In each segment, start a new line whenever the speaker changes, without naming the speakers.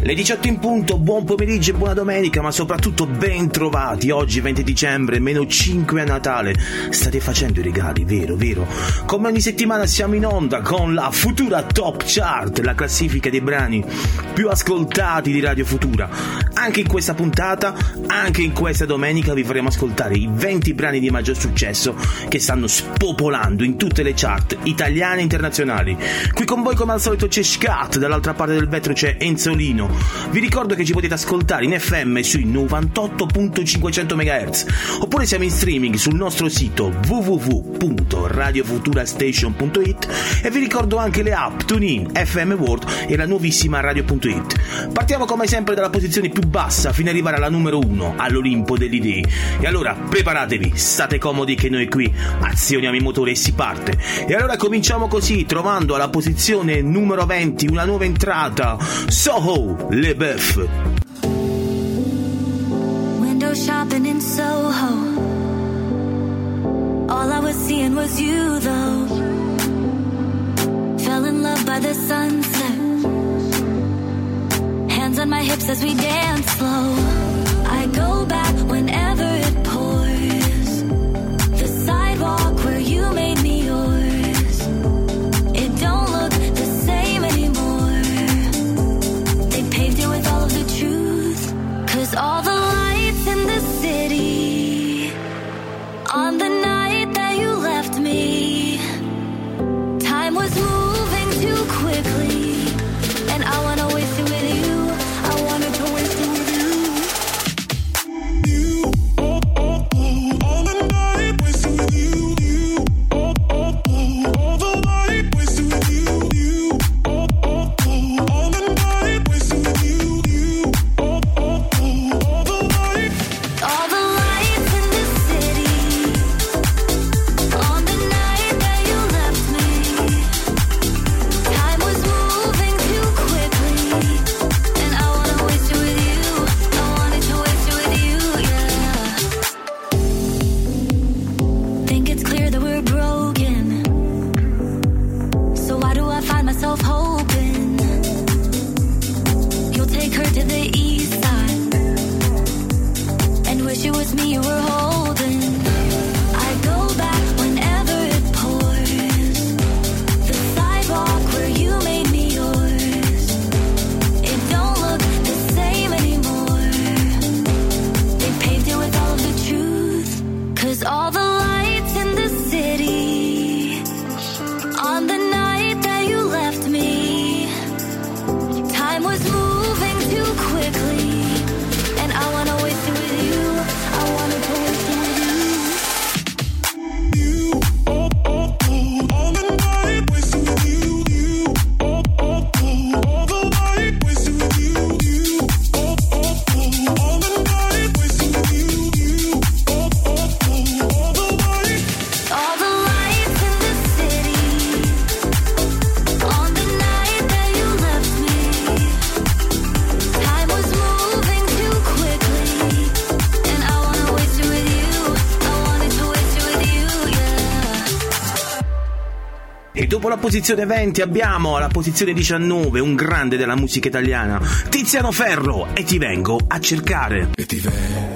Le 18 in punto, buon pomeriggio e buona domenica, ma soprattutto ben trovati. Oggi 20 dicembre, meno 5 a Natale. State facendo i regali, vero, vero? Come ogni settimana siamo in onda con la Futura Top Chart, la classifica dei brani più ascoltati di Radio Futura. Anche in questa puntata, anche in questa domenica vi faremo ascoltare i 20 brani di maggior successo che stanno spopolando in tutte le chart italiane e internazionali. Qui con voi come al solito c'è Scat, dall'altra parte del vetro c'è Enzolino. Vi ricordo che ci potete ascoltare in FM sui 98.500 MHz oppure siamo in streaming sul nostro sito www.radiofuturastation.it e vi ricordo anche le app TuneIn, FM World e la nuovissima Radio.it. Partiamo come sempre dalla posizione più bassa fino ad arrivare alla numero 1, all'Olimpo degli Dei. E allora preparatevi, state comodi che noi qui azioniamo i motori e si parte. E allora cominciamo così, trovando alla posizione numero 20 una nuova entrata, Soho Le Beuf.
Window shopping in Soho. All I was seeing was you, though. Fell in love by the sunset. Hands on my hips as we dance slow. I go back whenever
posizione 20 abbiamo alla posizione 19 un grande della musica italiana, Tiziano Ferro, e ti vengo a cercare.
E ti vengo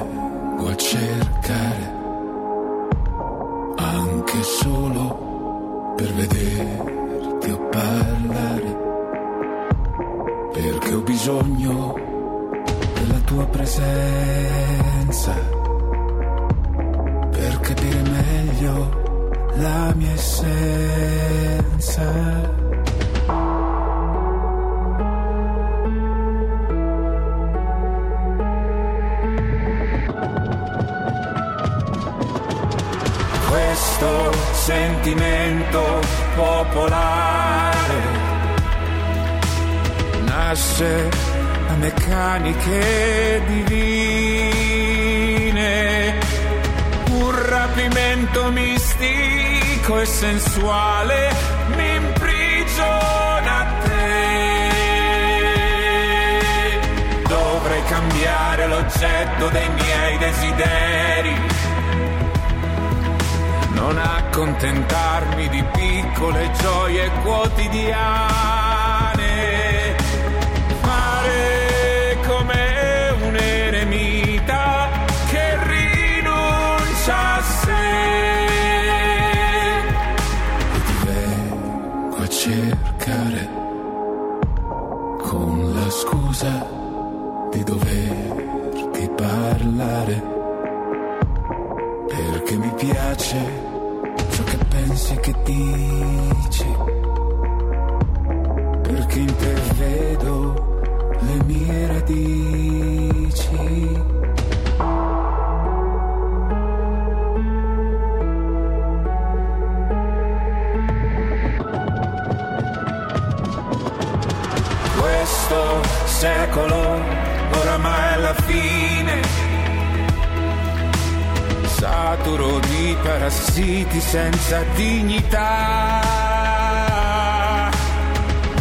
senza dignità.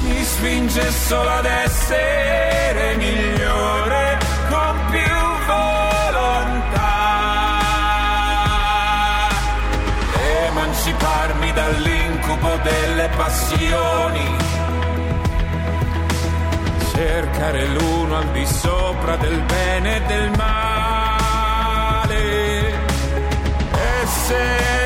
Mi spinge solo ad essere migliore con più volontà. Emanciparmi dall'incubo delle passioni. Cercare l'uno al di sopra del bene e del male. Essere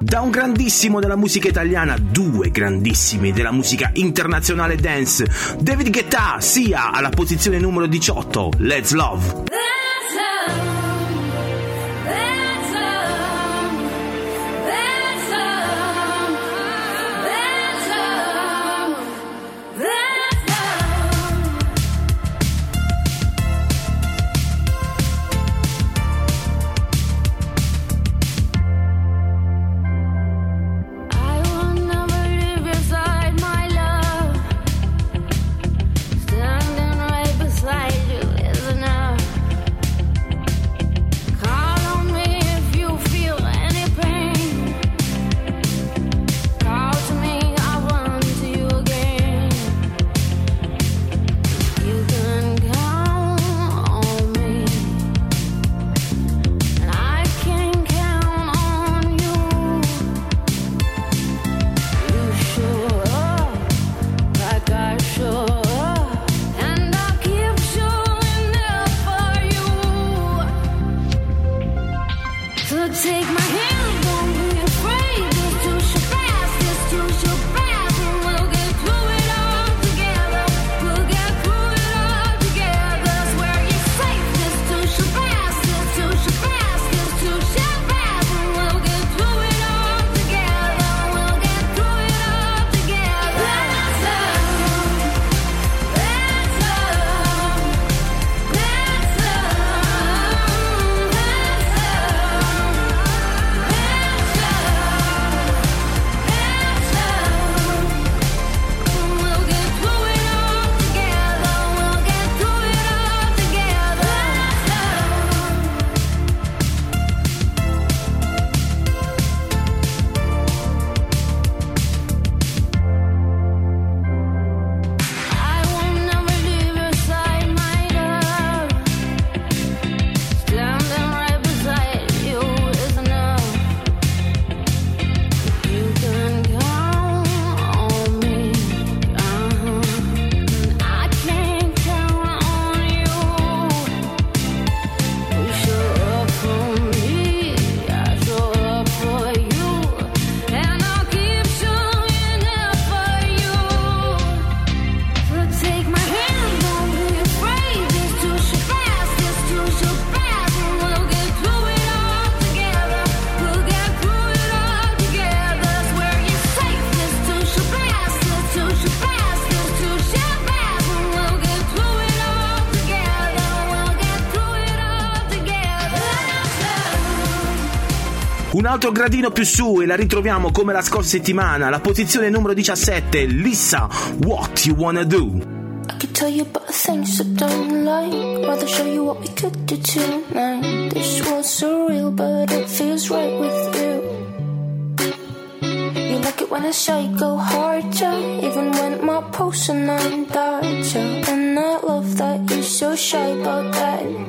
Da un grandissimo della musica italiana, due grandissimi della musica internazionale dance, David Guetta sia alla posizione numero 18, Let's Love.
Altro gradino più su e la ritroviamo come la scorsa settimana, alla posizione numero 17, Lissa, What You Wanna Do.
I could tell you about the things I don't like. Rather show you what we could do tonight. This was surreal, but it feels right with you. You like it when I say go harder, even when my pulse and I'm darker. And I love that you're so shy about that.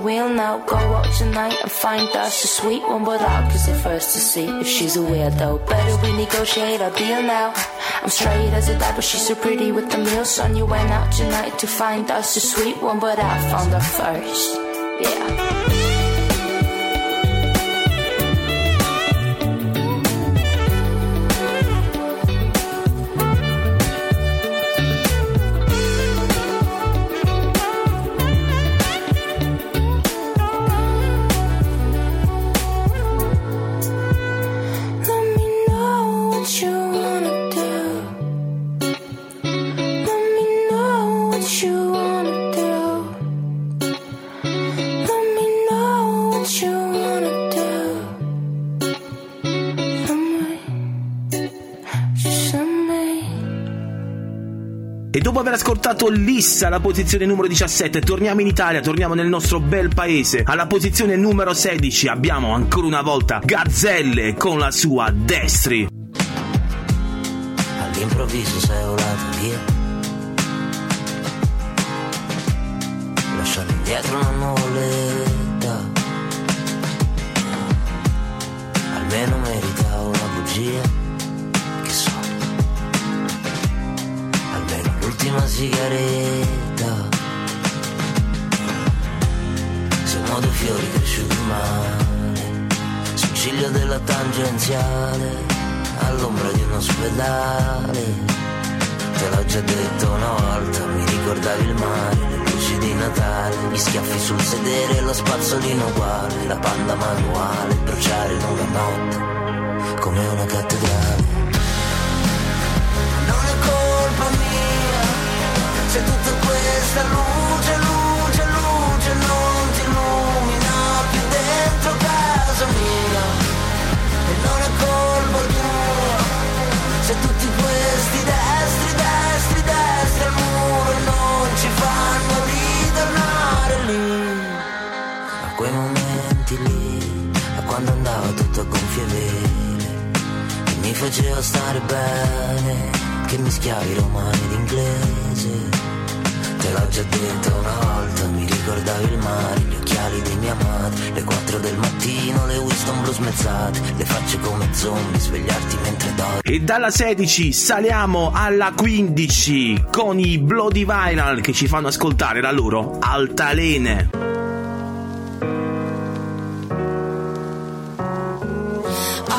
Wheel now. Go out tonight and find us a sweet one, but I'll kiss it first to see if she's a weirdo. Better we negotiate our deal now. I'm straight as a die, but she's so pretty with the meal. Son, you went out tonight to find us a sweet one, but I found her first.
Dopo aver ascoltato Lissa alla posizione numero 17, torniamo in Italia, torniamo nel nostro bel paese. Alla posizione numero 16 abbiamo ancora una volta Gazzelle con la sua Destri.
Le 4 del mattino, le Winston blu smezzate, le facce come zombie, svegliarti mentre dormi.
E dalla 16 saliamo alla 15 con i Bloody Vinyl che ci fanno ascoltare la loro altalene.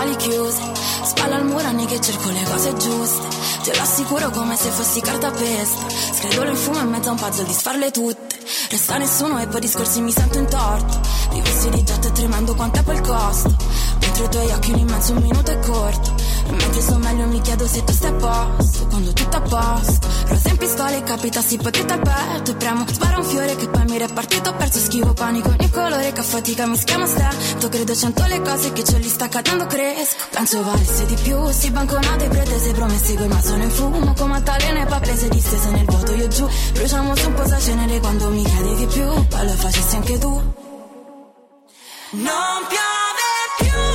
ali chiuse Spalla al muro anni che cerco le cose giuste. Te lo assicuro come se fossi cartapesta Scredolo il fumo in mezzo a un puzzle di sfarle tutte Resta nessuno e poi discorsi mi sento in torto. Vivessi di getto e tremando quanto è poi costo. Dentro i tuoi occhi un immenso minuto è corto mentre sto meglio mi chiedo se tu stai a posto. Quando tutto a posto Rosa in pistola e capitassi potete al petto. Premo, spara un fiore che poi mi è partito Perso schivo panico, ogni colore che a fatica mi schiama stento Credo cento le cose che ce li sta cadendo cresco. Penso valesse di più, si banconate pretese promesse Col ma sono in fumo come altalene paprese distese nel vuoto io giù. Bruciamo su un po' sa cenere quando mi chiedi di più. Poi lo facessi anche tu.
Non piove più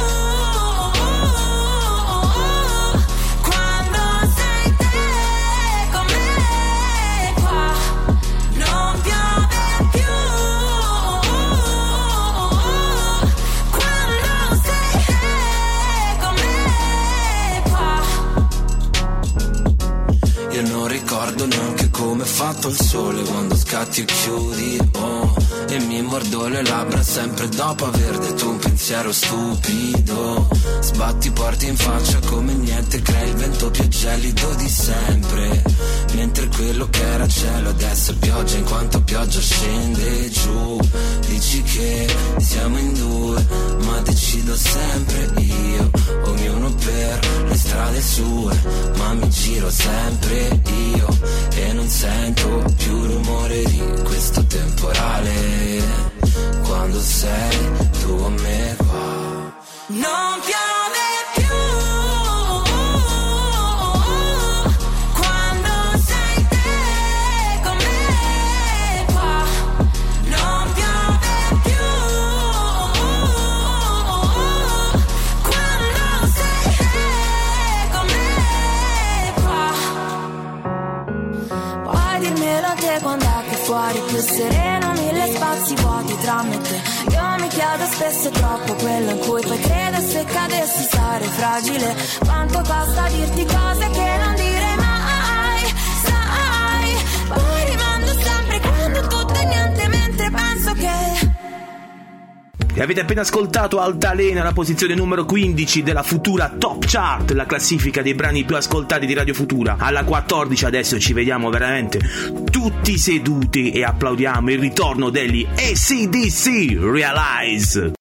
come è fatto il sole quando scatti e chiudi, oh. E mi mordo le labbra sempre dopo aver detto un pensiero stupido. Sbatti porti in faccia come niente, crei il vento più gelido di sempre. Mentre quello che era cielo adesso è pioggia in quanto pioggia scende giù. Dici che siamo in due, ma decido sempre io. Ognuno per le strade sue, mi giro sempre io. E non sento più rumore di questo temporale. Quando sei tu con me qua.
Non piove
chiedo spesso troppo quello in cui poi credo Se cadessi sarei fragile. Quanto costa dirti cose che non direi mai
E avete appena ascoltato Altalena, la posizione numero 15 della Futura Top Chart, la classifica dei brani più ascoltati di Radio Futura. Alla 14 adesso ci vediamo veramente tutti seduti e applaudiamo il ritorno degli ACDC Realize.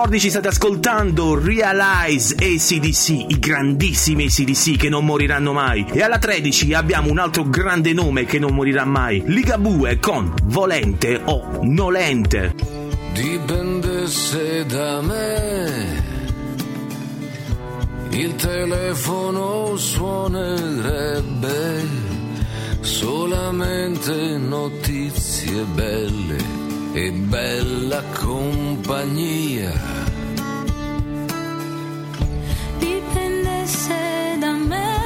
14 state ascoltando Realize ACDC, i grandissimi ACDC che non moriranno mai. E alla 13 abbiamo un altro grande nome che non morirà mai, Ligabue con Volente o Nolente.
Dipendesse da me, il telefono suonerebbe solamente notizie belle e bella compagnia.
dipendesse da me,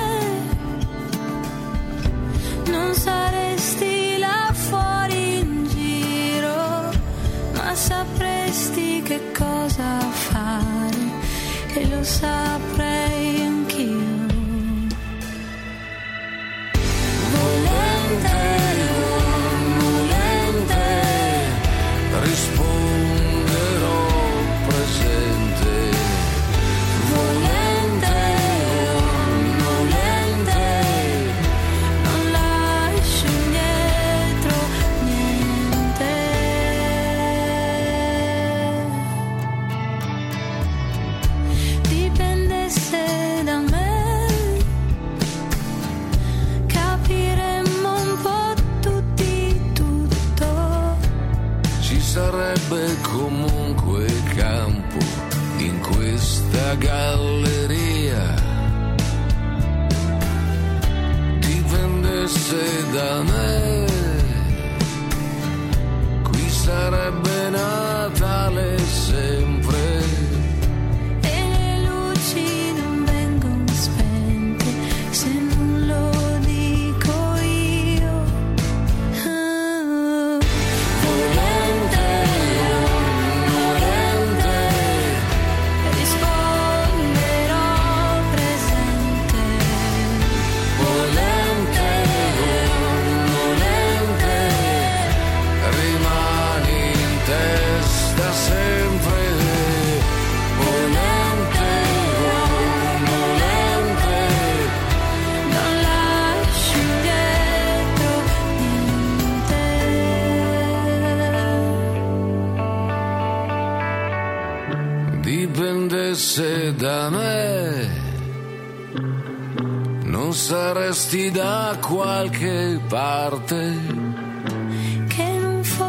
non saresti là fuori in giro, ma sapresti che cosa fare e lo saprei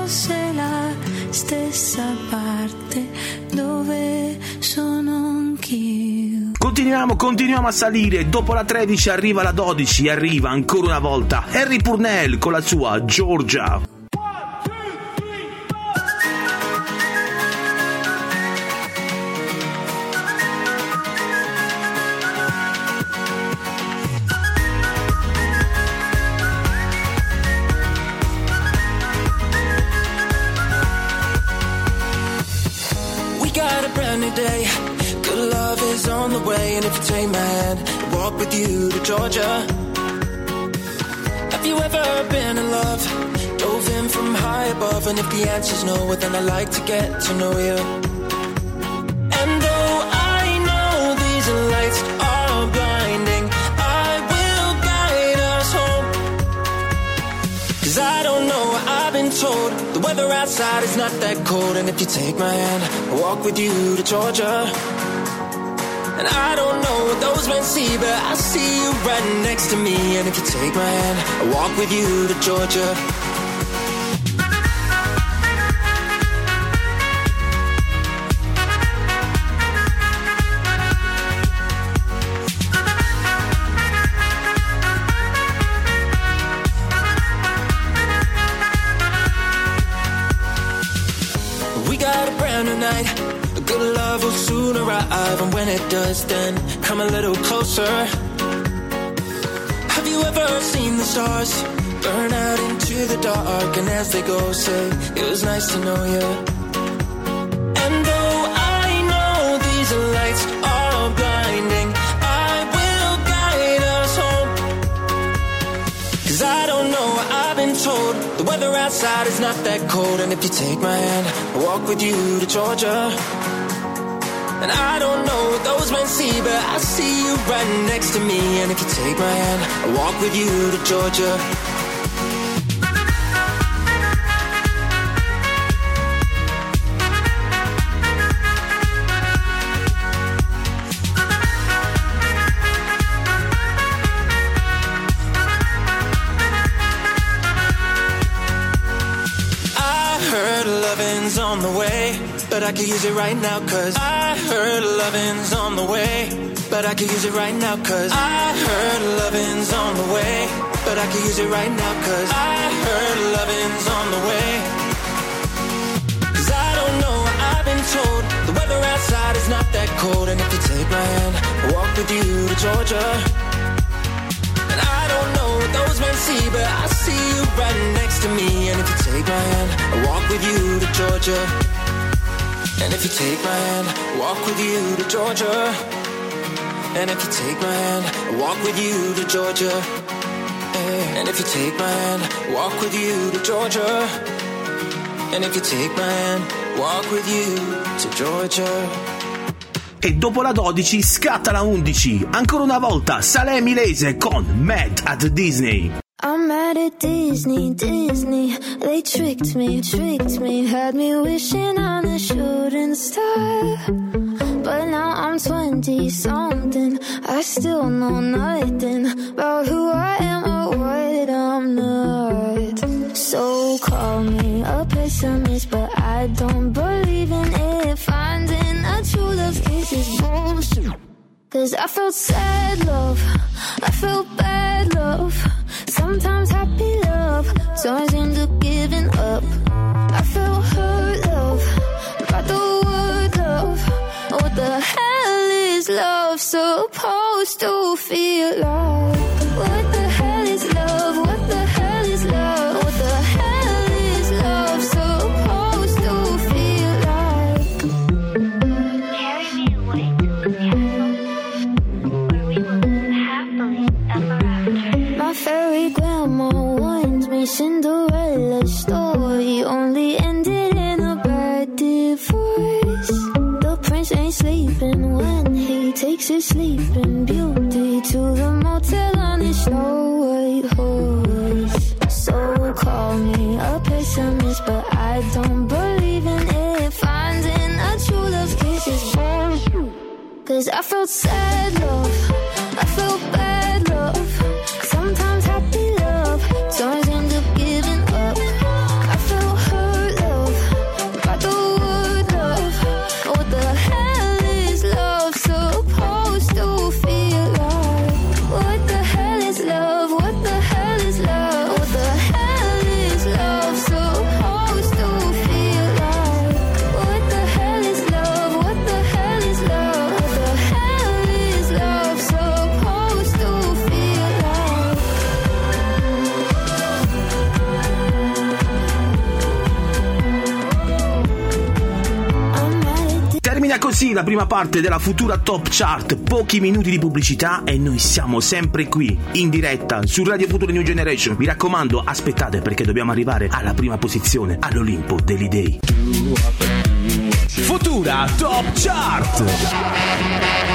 fosse la stessa parte dove sono anch'io.
Continuiamo, continuiamo a salire. Dopo la 13 arriva la 12 e arriva ancora una volta Harry Purnell con la sua Georgia.
Georgia. Have you ever been in love? Dove in from high above. And if the answer's no, well, then I'd like to get to know you. And though I know these lights are blinding, I will guide us home. Cause I don't know, I've been told the weather outside is not that cold. And if you take my hand, I'll walk with you to Georgia. And I don't know what those men see, but I see you right next to me. And if you take my hand, I'll walk with you to Georgia. Then come a little closer. Have you ever seen the stars burn out into the dark? And as they go, say, it was nice to know you. And though I know these lights are blinding, I will guide us home. Cause I don't know, I've been told the weather outside is not that cold. And if you take my hand, I'll walk with you to Georgia. And I don't know what those men see, but I see you right next to me. And if you take my hand, I'll walk with you to Georgia. But I could use it right now cause I heard lovin's on the way, but I could use it right now cause I heard lovin's on the way, but I could use it right now cause I heard lovin's on the way. Cause I don't know, I've been told the weather outside is not that cold, and if you take my hand, I'll walk with you to Georgia. And I don't know what those men see, but I see you right next to me. And if you take my hand, I'll walk with you to Georgia. And if you take my hand, walk with you to Georgia. And if you take my hand, walk with you to Georgia. And if you take my hand, walk with you to Georgia. And if you take my hand, walk with you to Georgia.
E dopo la 12 scatta la 11. Ancora una volta Salè Milese con Mad at Disney.
I'm mad at Disney, Disney. They tricked me, tricked me, had me wishing on a shooting star. But now I'm 20 something. I still know nothing about who I am or what I'm not. So call me a pessimist, but I don't believe in it. Finding a true love is bullshit. Cause I felt sad love, I felt bad love, sometimes happy love turns into giving up. I felt hurt love, by the word love. What the hell is love supposed to feel like? What to the motel on his snow white horse. So call me a pessimist, but I don't believe in it. Finding a true love kiss is bullshit. Cause I felt sad love, I felt bad
Termina così la prima parte della futura top chart, pochi minuti di pubblicità e noi siamo sempre qui, in diretta, su Radio Futura New Generation. Mi raccomando, aspettate perché dobbiamo arrivare alla prima posizione, all'Olimpo degli dei. Futura Top Chart!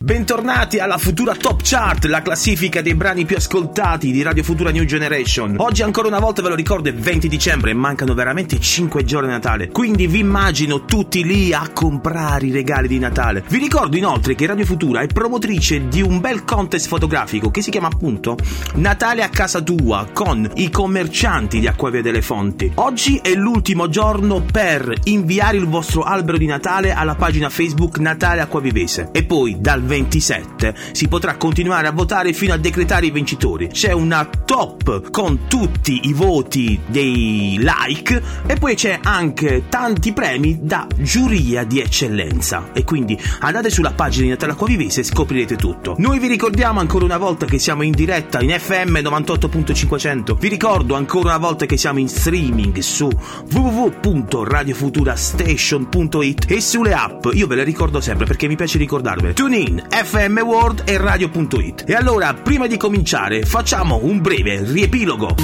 Bentornati alla Futura Top Chart, la classifica dei brani più ascoltati di Radio Futura New Generation. Oggi ancora una volta ve lo ricordo è 20 dicembre e mancano veramente 5 giorni a Natale. Quindi vi immagino tutti lì a comprare i regali di Natale. Vi ricordo inoltre che Radio Futura è promotrice di un bel contest fotografico che si chiama appunto Natale a casa tua con i commercianti di Acquavia delle Fonti. Oggi è l'ultimo giorno per inviare il vostro albero di Natale alla pagina Facebook Natale Acquavivese e poi dal 27 si potrà continuare a votare fino a decretare i vincitori. C'è una top con tutti i voti dei like e poi c'è anche tanti premi da giuria di eccellenza e quindi andate sulla pagina di Natale Acquavivese e scoprirete tutto. Noi vi ricordiamo ancora una volta che siamo in diretta in FM 98.500. Vi ricordo ancora una volta che siamo in streaming su www.radiofuturastation.it e sulle app. Io ve le ricordo sempre perché mi piace ricordarvele. TuneIn, FM World e Radio.it. E allora, prima di cominciare, facciamo un breve riepilogo.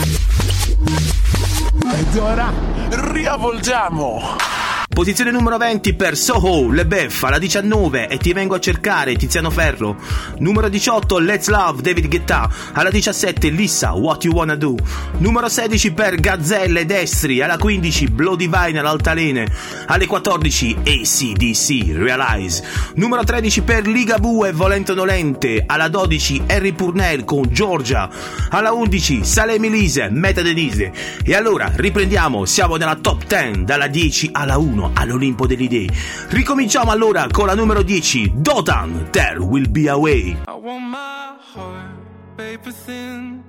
Ed ora riavvolgiamo.
Posizione numero 20 per Soho, Le Beff, alla 19 e Ti vengo a cercare, Tiziano Ferro. Numero 18 Let's Love, David Guetta, alla 17 Lissa, What You Wanna Do. Numero 16 per Gazzelle Destri, alla 15 Blow Divine all'altalene, alle 14 ACDC, Realize. Numero 13 per Ligabue, Volente o Nolente, alla 12 Harry Purnell con Georgia, alla 11 Salem Elise, Meta Denise. E allora riprendiamo, siamo nella top 10, dalla 10 alla 1 all'Olimpo delle idee. Ricominciamo allora con la numero 10, Dotan, There Will Be a Way.
I want my heart paper thin.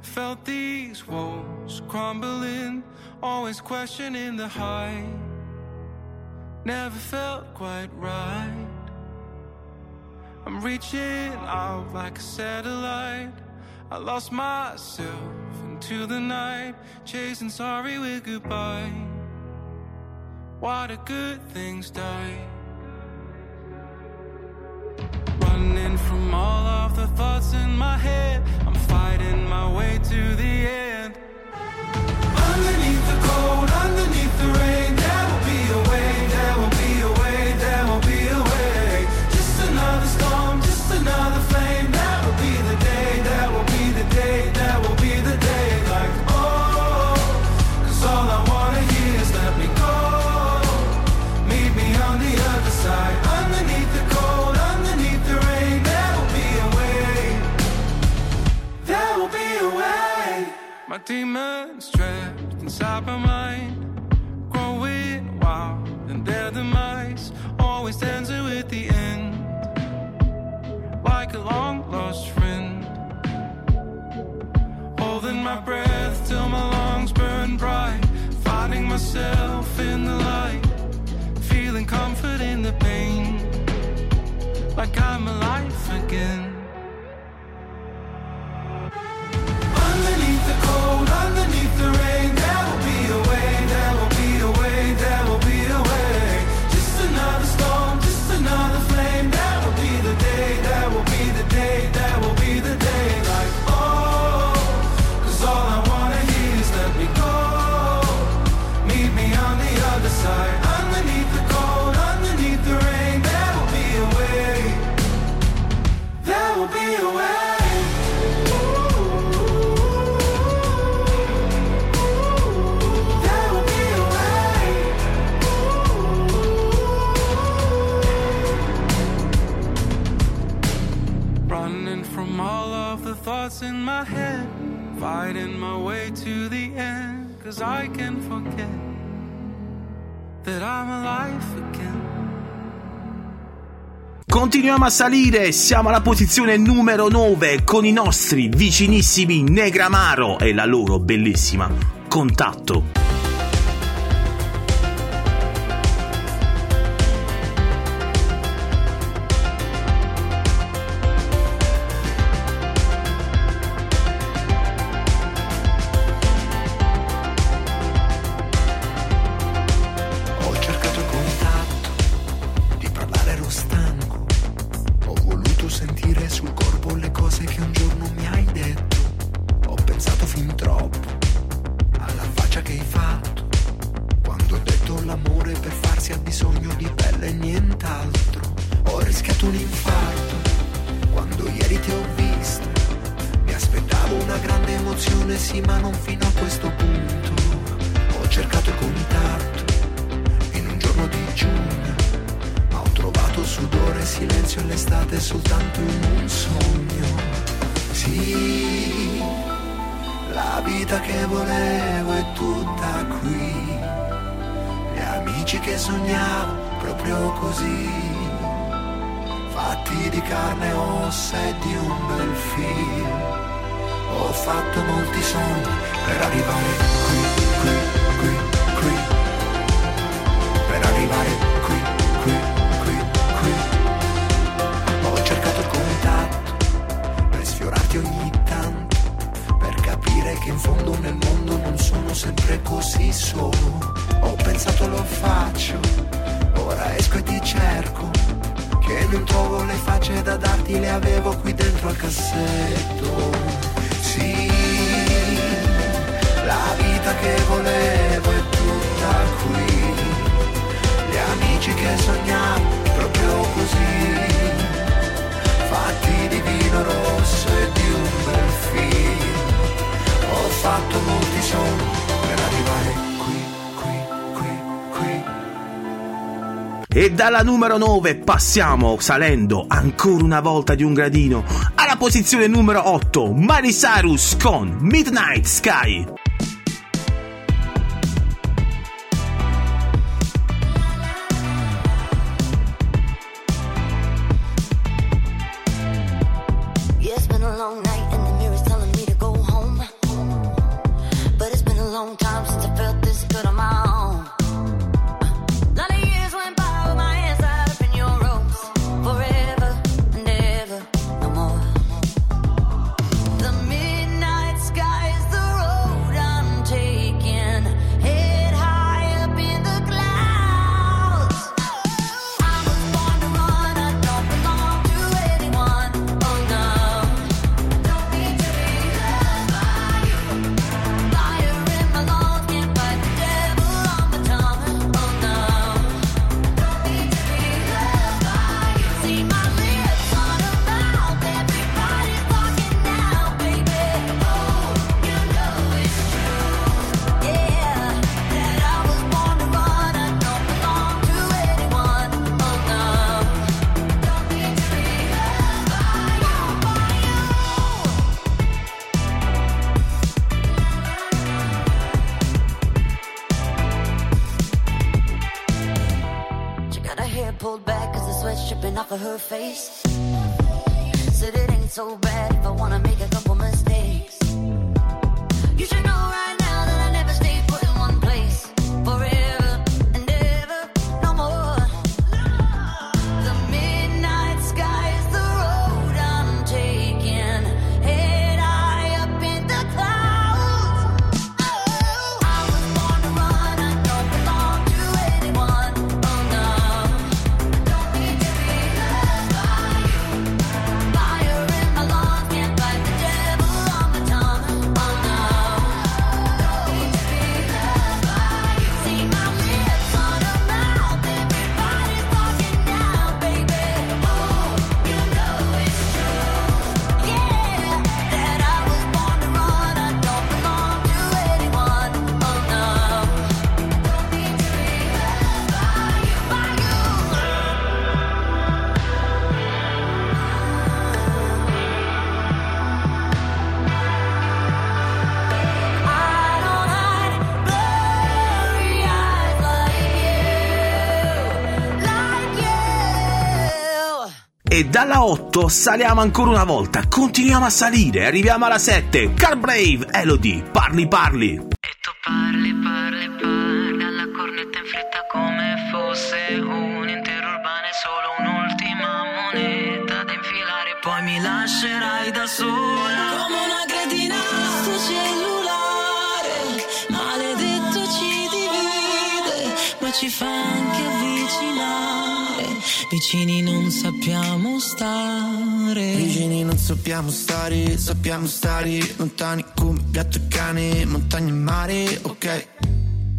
I felt these walls crumbling, always questioning the height. Never felt quite right. I'm reaching out like a satellite. I lost myself into the night, chasing sorry with goodbye. Why do good things die? Running from all of the thoughts in my head, I'm fighting my way to the end. Underneath the cold, underneath the rain, My demons trapped inside my mind, growing wild, and their demise always ends with the end, like a long lost friend. Holding my breath till my lungs burn bright, finding myself in the light, feeling comfort in the pain, like I'm alive again. Head, fighting my way to the end. Cause I can forget that I'm alive again.
Continuiamo a salire, siamo alla posizione numero 9 con i nostri vicinissimi Negramaro e la loro bellissima Contatto.
Dalla numero 9 passiamo, salendo ancora una volta di un gradino, alla posizione numero 8, Miley Cyrus con Midnight Sky. Dalla 8 saliamo ancora una volta, continuiamo a salire, arriviamo alla 7, Car Brave, Elodie, parli. Parli,
Vicini non sappiamo stare
Vicini non sappiamo stare, sappiamo stare lontani come gatto e cane, montagna e mare, ok.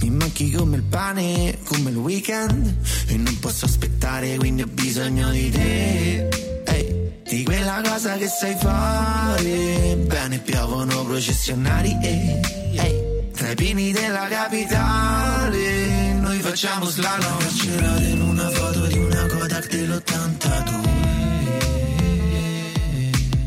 Mi manchi come il pane, come il weekend e non posso aspettare, quindi ho bisogno di te. Ehi, di quella cosa che sai fare, bene piovono processionari, ehi, ehi. Tra i pini della capitale, noi facciamo slalom. Carcerato in una foto di una Kodak dell'82.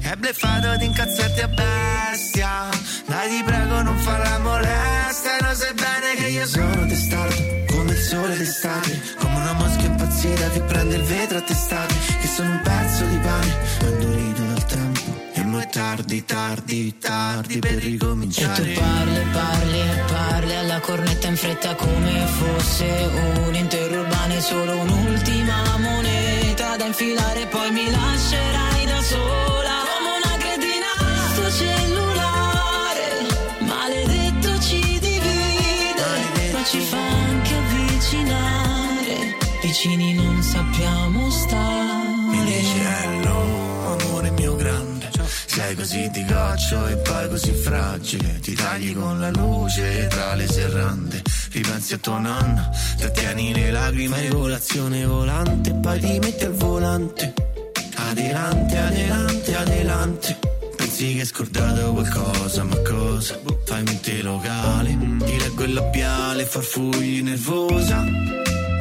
È bleffato di incazzarti a bestia. Dai ti prego non farla molesta Lo sai bene che io sono testardo Come il sole d'estate. Come una mosca impazzita che prende il vetro a testate. Che sono un pezzo di pane. Andorito dal tempo E mo è tardi, tardi, tardi per
E tu
ricominciare
parli, parli e parli alla cornetta in fretta come fosse un intero urbano e solo un'ultima moneta infilare poi mi lascerai da sola come una cretina sto cellulare. Maledetto ci divide ma ci fa anche avvicinare. Vicini non sappiamo stare.
Mi dice hello, amore mio grande Sei sei così di goccio e poi così fragile. Ti tagli con la luce tra le serrande Ripensi a tua nonna Ti tieni le lacrime in colazione volante Poi ti metti al volante. Adelante, adelante, adelante. Pensi che hai scordato qualcosa, ma cosa? Fai mente locale Ti leggo il labiale, farfugli nervosa.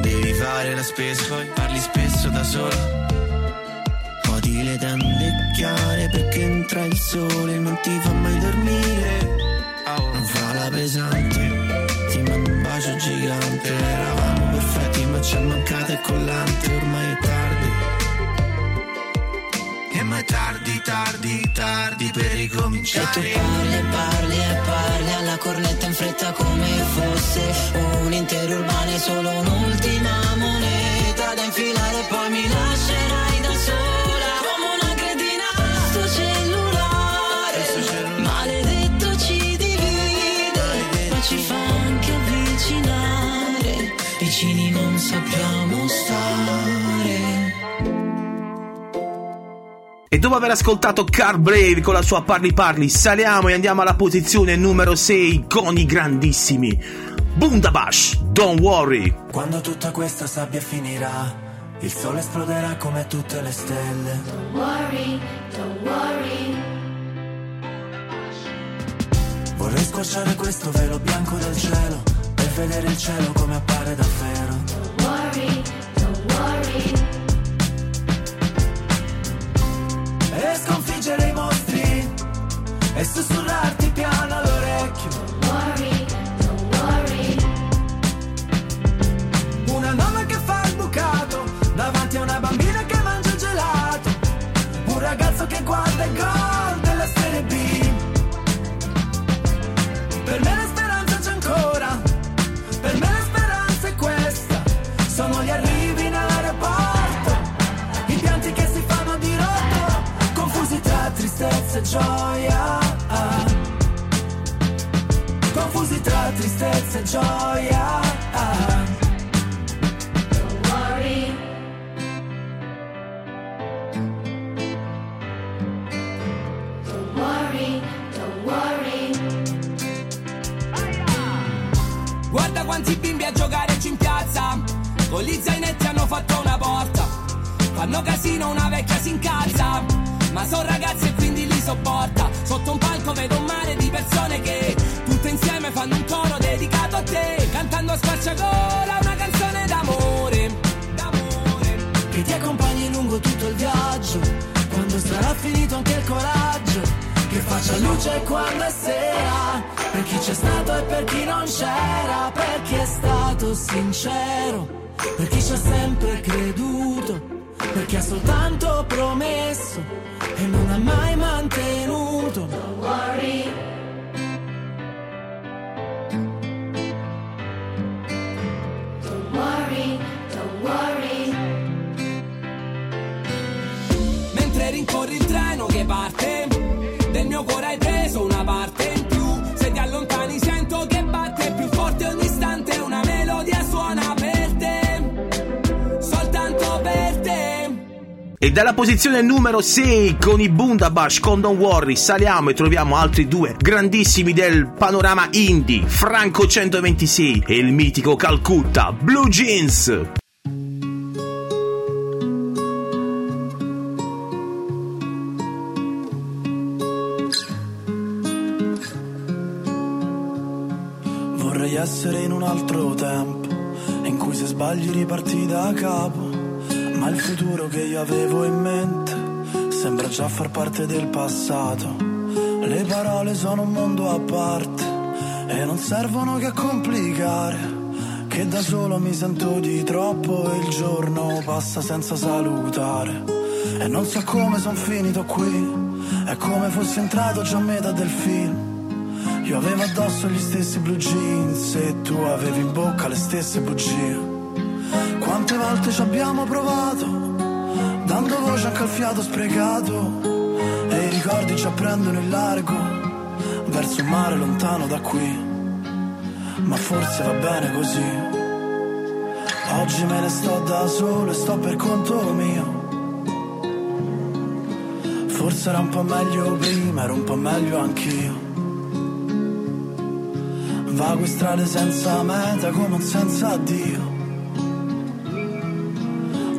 Devi fare la spesa, poi parli spesso da sola. Odi le tende chiare perché entra il sole non ti fa mai dormire. Non fa la pesante, ti mando un bacio gigante. Eravamo perfetti ma ci è mancato il collante, ormai è tardi. E ma è tardi, tardi, tardi per
E tu
ricominciare.
parli e parli e parli alla cornetta in fretta come fosse un intero urbano e solo un'ultima moneta da infilare poi mi lascerai da sola come
E dopo aver ascoltato Car Brave con la sua Parli Parli, saliamo e andiamo alla posizione numero 6 con i grandissimi Bundabash, Don't Worry.
Quando tutta questa sabbia finirà, il sole esploderà come tutte le stelle.
Don't worry, don't worry.
Vorrei squarciare questo velo bianco del cielo per vedere il cielo come appare davvero.
Don't worry, don't worry.
Sconfiggere i mostri e sussurrarti piano all'orecchio. E gioia. Confusi tra tristezza e gioia.
Guarda quanti bimbi a giocare in piazza Con gli zainetti hanno fatto una porta Fanno casino, una vecchia si incazza Ma sono ragazzi e quindi sopporta. Sotto un palco vedo un mare di persone che Tutte insieme fanno un coro dedicato a te Cantando a squarciagola una canzone d'amore. D'amore.
Che ti accompagni lungo tutto il viaggio, quando sarà finito anche il coraggio, che faccia luce quando è sera, per chi c'è stato e per chi non c'era, per chi è stato sincero, per chi ci ha sempre creduto, per chi ha soltanto promesso e non ha mai mantenuto.
Don't worry. Don't worry.
Mentre rincorri il treno che parte Del mio cuore hai
E dalla posizione numero 6 con i Bundabash con Don't Worry saliamo e troviamo altri due grandissimi del panorama indie, Franco 126 e il mitico Calcutta, Blue Jeans.
Vorrei essere in un altro tempo, in cui se sbagli riparti da capo. Ma il futuro che io avevo in mente sembra già far parte del passato. Le parole sono un mondo a parte e non servono che a complicare. Che da solo mi sento di troppo e il giorno passa senza salutare. E non so come son finito qui, è come fossi entrato già a metà del film. Io avevo addosso gli stessi blue jeans e tu avevi in bocca le stesse bugie. Quante volte ci abbiamo provato, dando voce anche al fiato sprecato. E i ricordi ci apprendono in largo, verso un mare lontano da qui. Ma forse va bene così. Oggi me ne sto da solo e sto per conto mio. Forse era un po' meglio prima, ero un po' meglio anch'io. Vago in strade senza meta come un senza Dio.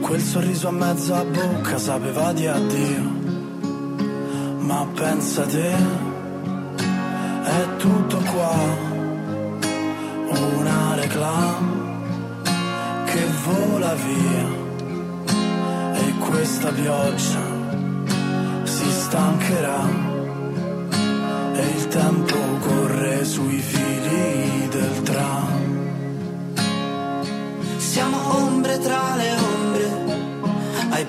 Quel sorriso a mezza bocca sapeva di addio. Ma pensa te, è tutto qua. Una reclama che vola via. E questa pioggia si stancherà. E il tempo corre sui fili del tram.
Siamo ombre tra le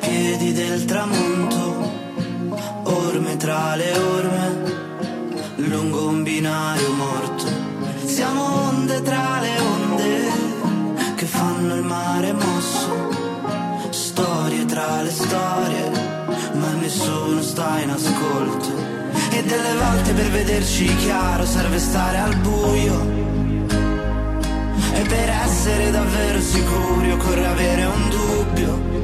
piedi del tramonto, orme tra le orme, lungo un binario morto. Siamo onde tra le onde, che fanno il mare mosso, storie tra le storie, ma nessuno sta in ascolto. E delle volte per vederci chiaro serve stare al buio. E per essere davvero sicuri occorre avere un dubbio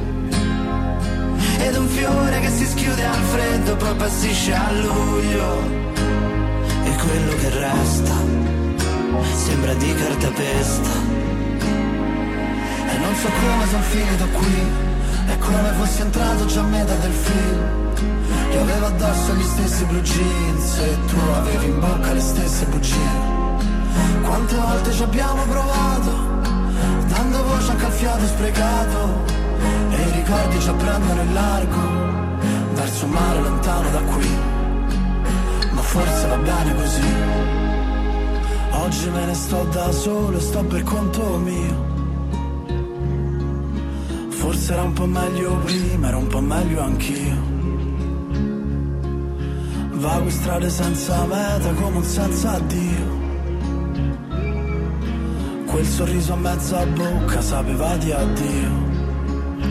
Ed un fiore che si schiude al freddo poi passisce a luglio. E quello che resta sembra di cartapesta
E non so come sono finito qui È come fossi entrato già a metà del film. Io avevo addosso gli stessi blue jeans E tu avevi in bocca le stesse bugie. Quante volte ci abbiamo provato Dando voce anche al fiato sprecato i ricordi ci prendono in largo Verso un mare lontano da qui Ma forse va bene così Oggi me ne sto da solo e sto per conto mio Forse era un po' meglio prima, era un po' meglio anch'io. Vago strade senza meta come un senza addio. Quel sorriso a mezza bocca sapeva di addio.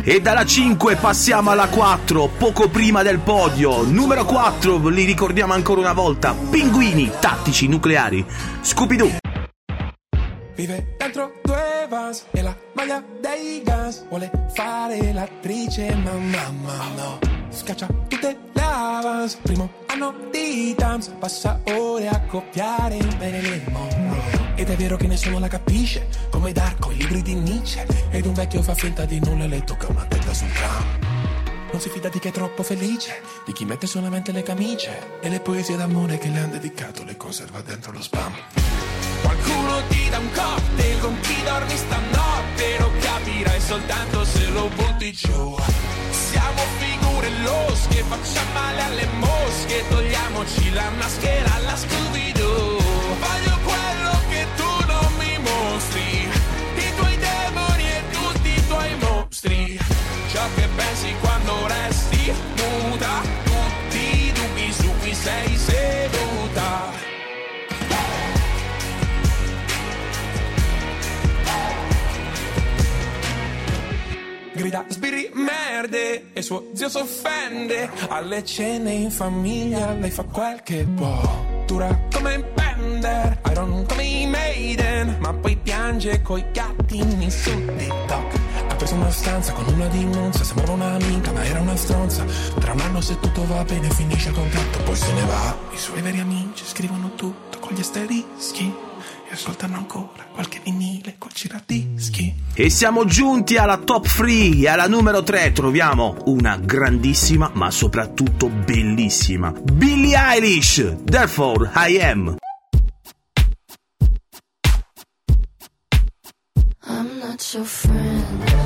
E dalla 5 passiamo alla 4, poco prima del podio. Numero 4, li ricordiamo ancora una volta. Pinguini tattici nucleari. Scooby-Doo.
Vive dentro due vans e la maglia dei Guns Vuole fare l'attrice ma mamma no Scaccia tutte le avance Primo anno di Tams Passa ore a copiare Marilyn Monroe Ed è vero che nessuno la capisce Come Darko, i libri di Nietzsche. Ed un vecchio fa finta di nulla e le tocca una testa sul tram. Non si fida di chi è troppo felice, di chi mette solamente le camicie. E le poesie d'amore che le han dedicato le conserva dentro lo spam. Qualcuno ti dà un cocktail con chi dormi stanotte Lo capirai soltanto se lo butti giù. Siamo figure losche, facciamo male alle mosche Togliamoci la maschera alla Scooby-Doo resti muta Tutti i dubbi su cui sei seduta. Grida sbirri merde e suo zio s'offende. Alle cene in famiglia lei fa quel che può. Dura come Bender Iron come i Maiden ma poi piange coi gattini su TikTok preso una stanza con una di Monza sembrava un'amica ma era una stronza. Tra un anno se tutto va bene finisce il contratto poi se ne va. I suoi veri amici scrivono tutto con gli asterischi e ascoltano ancora qualche vinile col giradischi.
E siamo giunti alla top 3 e alla numero 3 troviamo una grandissima ma soprattutto bellissima. Billie Eilish, Therefore I Am.
I'm not your friend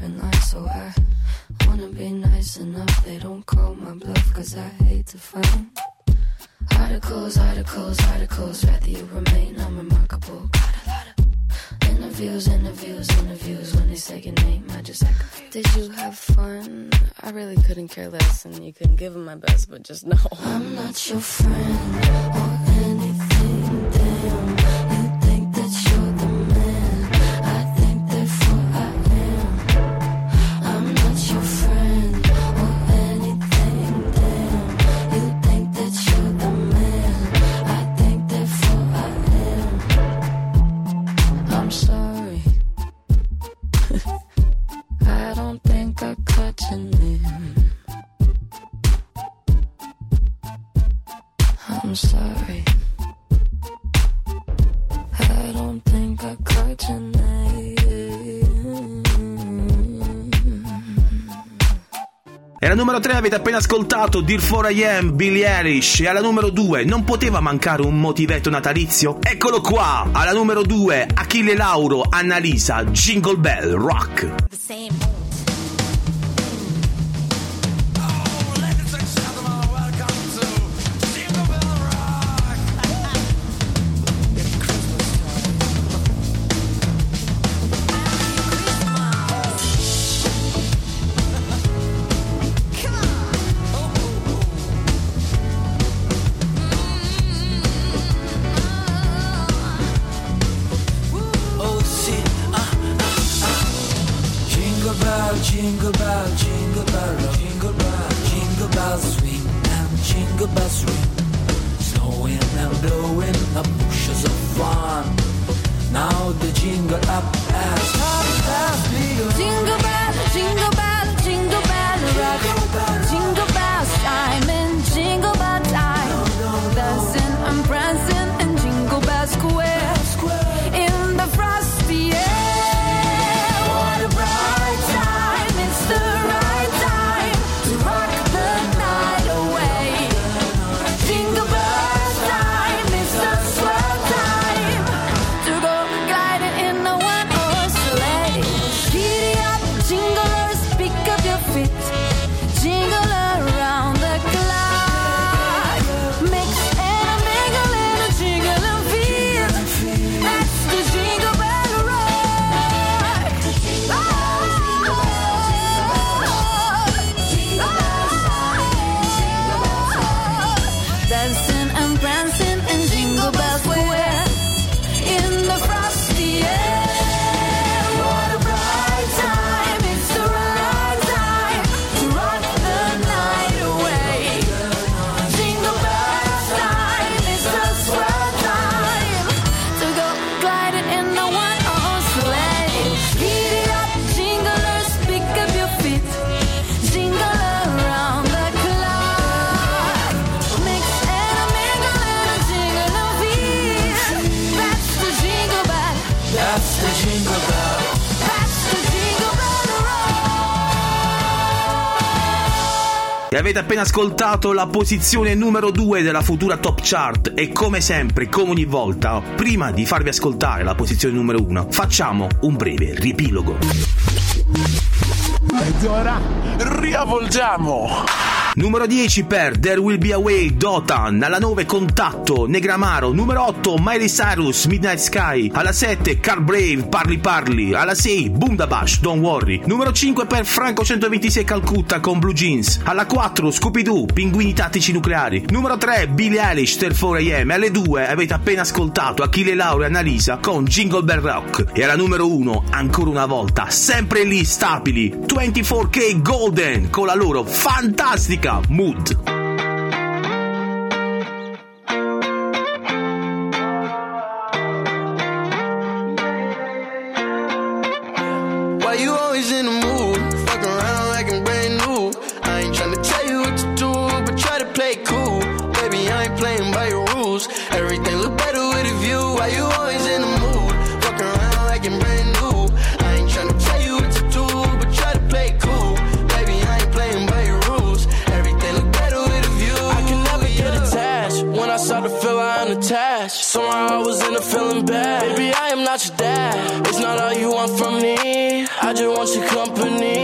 different so I wanna be nice enough. They don't call my bluff, cause I hate to find articles, articles, articles. Rather you remain unremarkable. Got a lot of interviews, interviews, interviews. When they say your name, I just act confused.
Did you have fun? I really couldn't care less, and you couldn't give them my best, but just know.
I'm not your friend
numero 3 avete appena ascoltato Dear 4am, Billie Eilish. E alla numero 2 non poteva mancare un motivetto natalizio? Eccolo qua! Alla numero 2 Achille Lauro, Annalisa, Jingle Bell, Rock.
Oh
avete appena ascoltato la posizione numero 2 della futura top chart e come sempre, come ogni volta, prima di farvi ascoltare la posizione numero 1, facciamo un breve riepilogo.
Ed ora riavvolgiamo.
Numero 10 per There Will Be a Way, Dotan. Alla 9 Contatto, Negramaro. Numero 8 Miley Cyrus, Midnight Sky. Alla 7 Car Brave, Parli Parli. Alla 6 Bundabash, Don't Worry. Numero 5 per Franco 126 Calcutta con Blue Jeans. Alla 4 Scooby-Doo, Pinguini Tattici Nucleari. Numero 3 Billie Eilish, Till 4am. Alle 2 avete appena ascoltato Achille Laura e Annalisa con Jingle Bell Rock. E alla numero 1, ancora una volta, sempre lì stabili, 24K Golden con la loro fantastica Mood.
Dad. It's not all you want from me. I just want your company.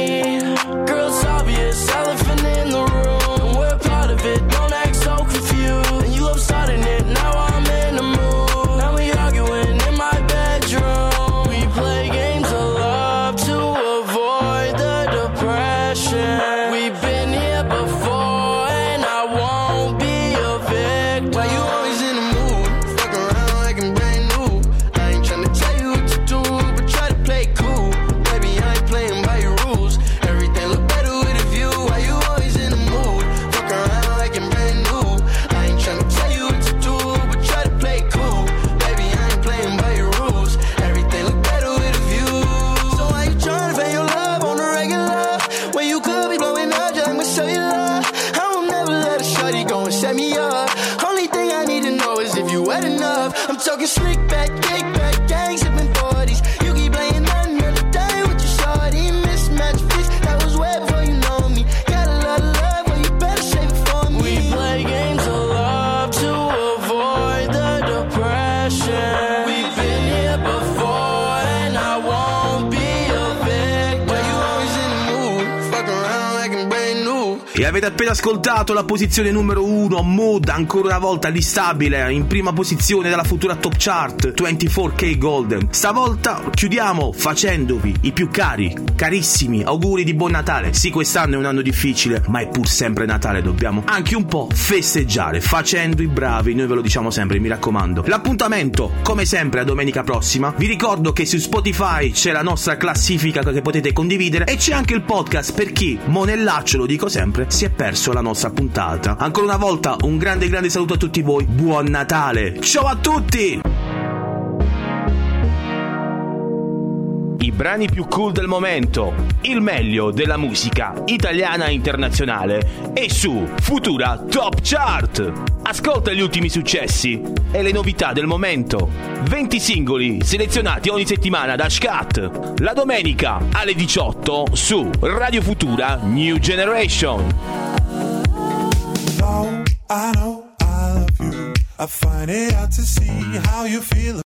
Avete ascoltato la posizione numero 1, Mood, ancora una volta listabile, in prima posizione della futura top chart, 24K Golden. Stavolta chiudiamo facendovi i più cari, carissimi auguri di buon Natale. Sì, quest'anno è un anno difficile, ma è pur sempre Natale, dobbiamo anche un po' festeggiare, facendo i bravi, noi ve lo diciamo sempre, mi raccomando. L'appuntamento, come sempre, a domenica prossima. Vi ricordo che su Spotify c'è la nostra classifica che potete condividere e c'è anche il podcast per chi, monellaccio lo dico sempre, si è perso la nostra puntata. Ancora una volta un grande grande saluto a tutti voi, buon Natale! Ciao a tutti! I brani più cool del momento, il meglio della musica italiana e internazionale e su Futura Top Chart. Ascolta gli ultimi successi e le novità del momento. 20 singoli selezionati ogni settimana da Scat. La domenica alle 18 su Radio Futura New Generation.
know, I know I love you. I find it hard to see how you feel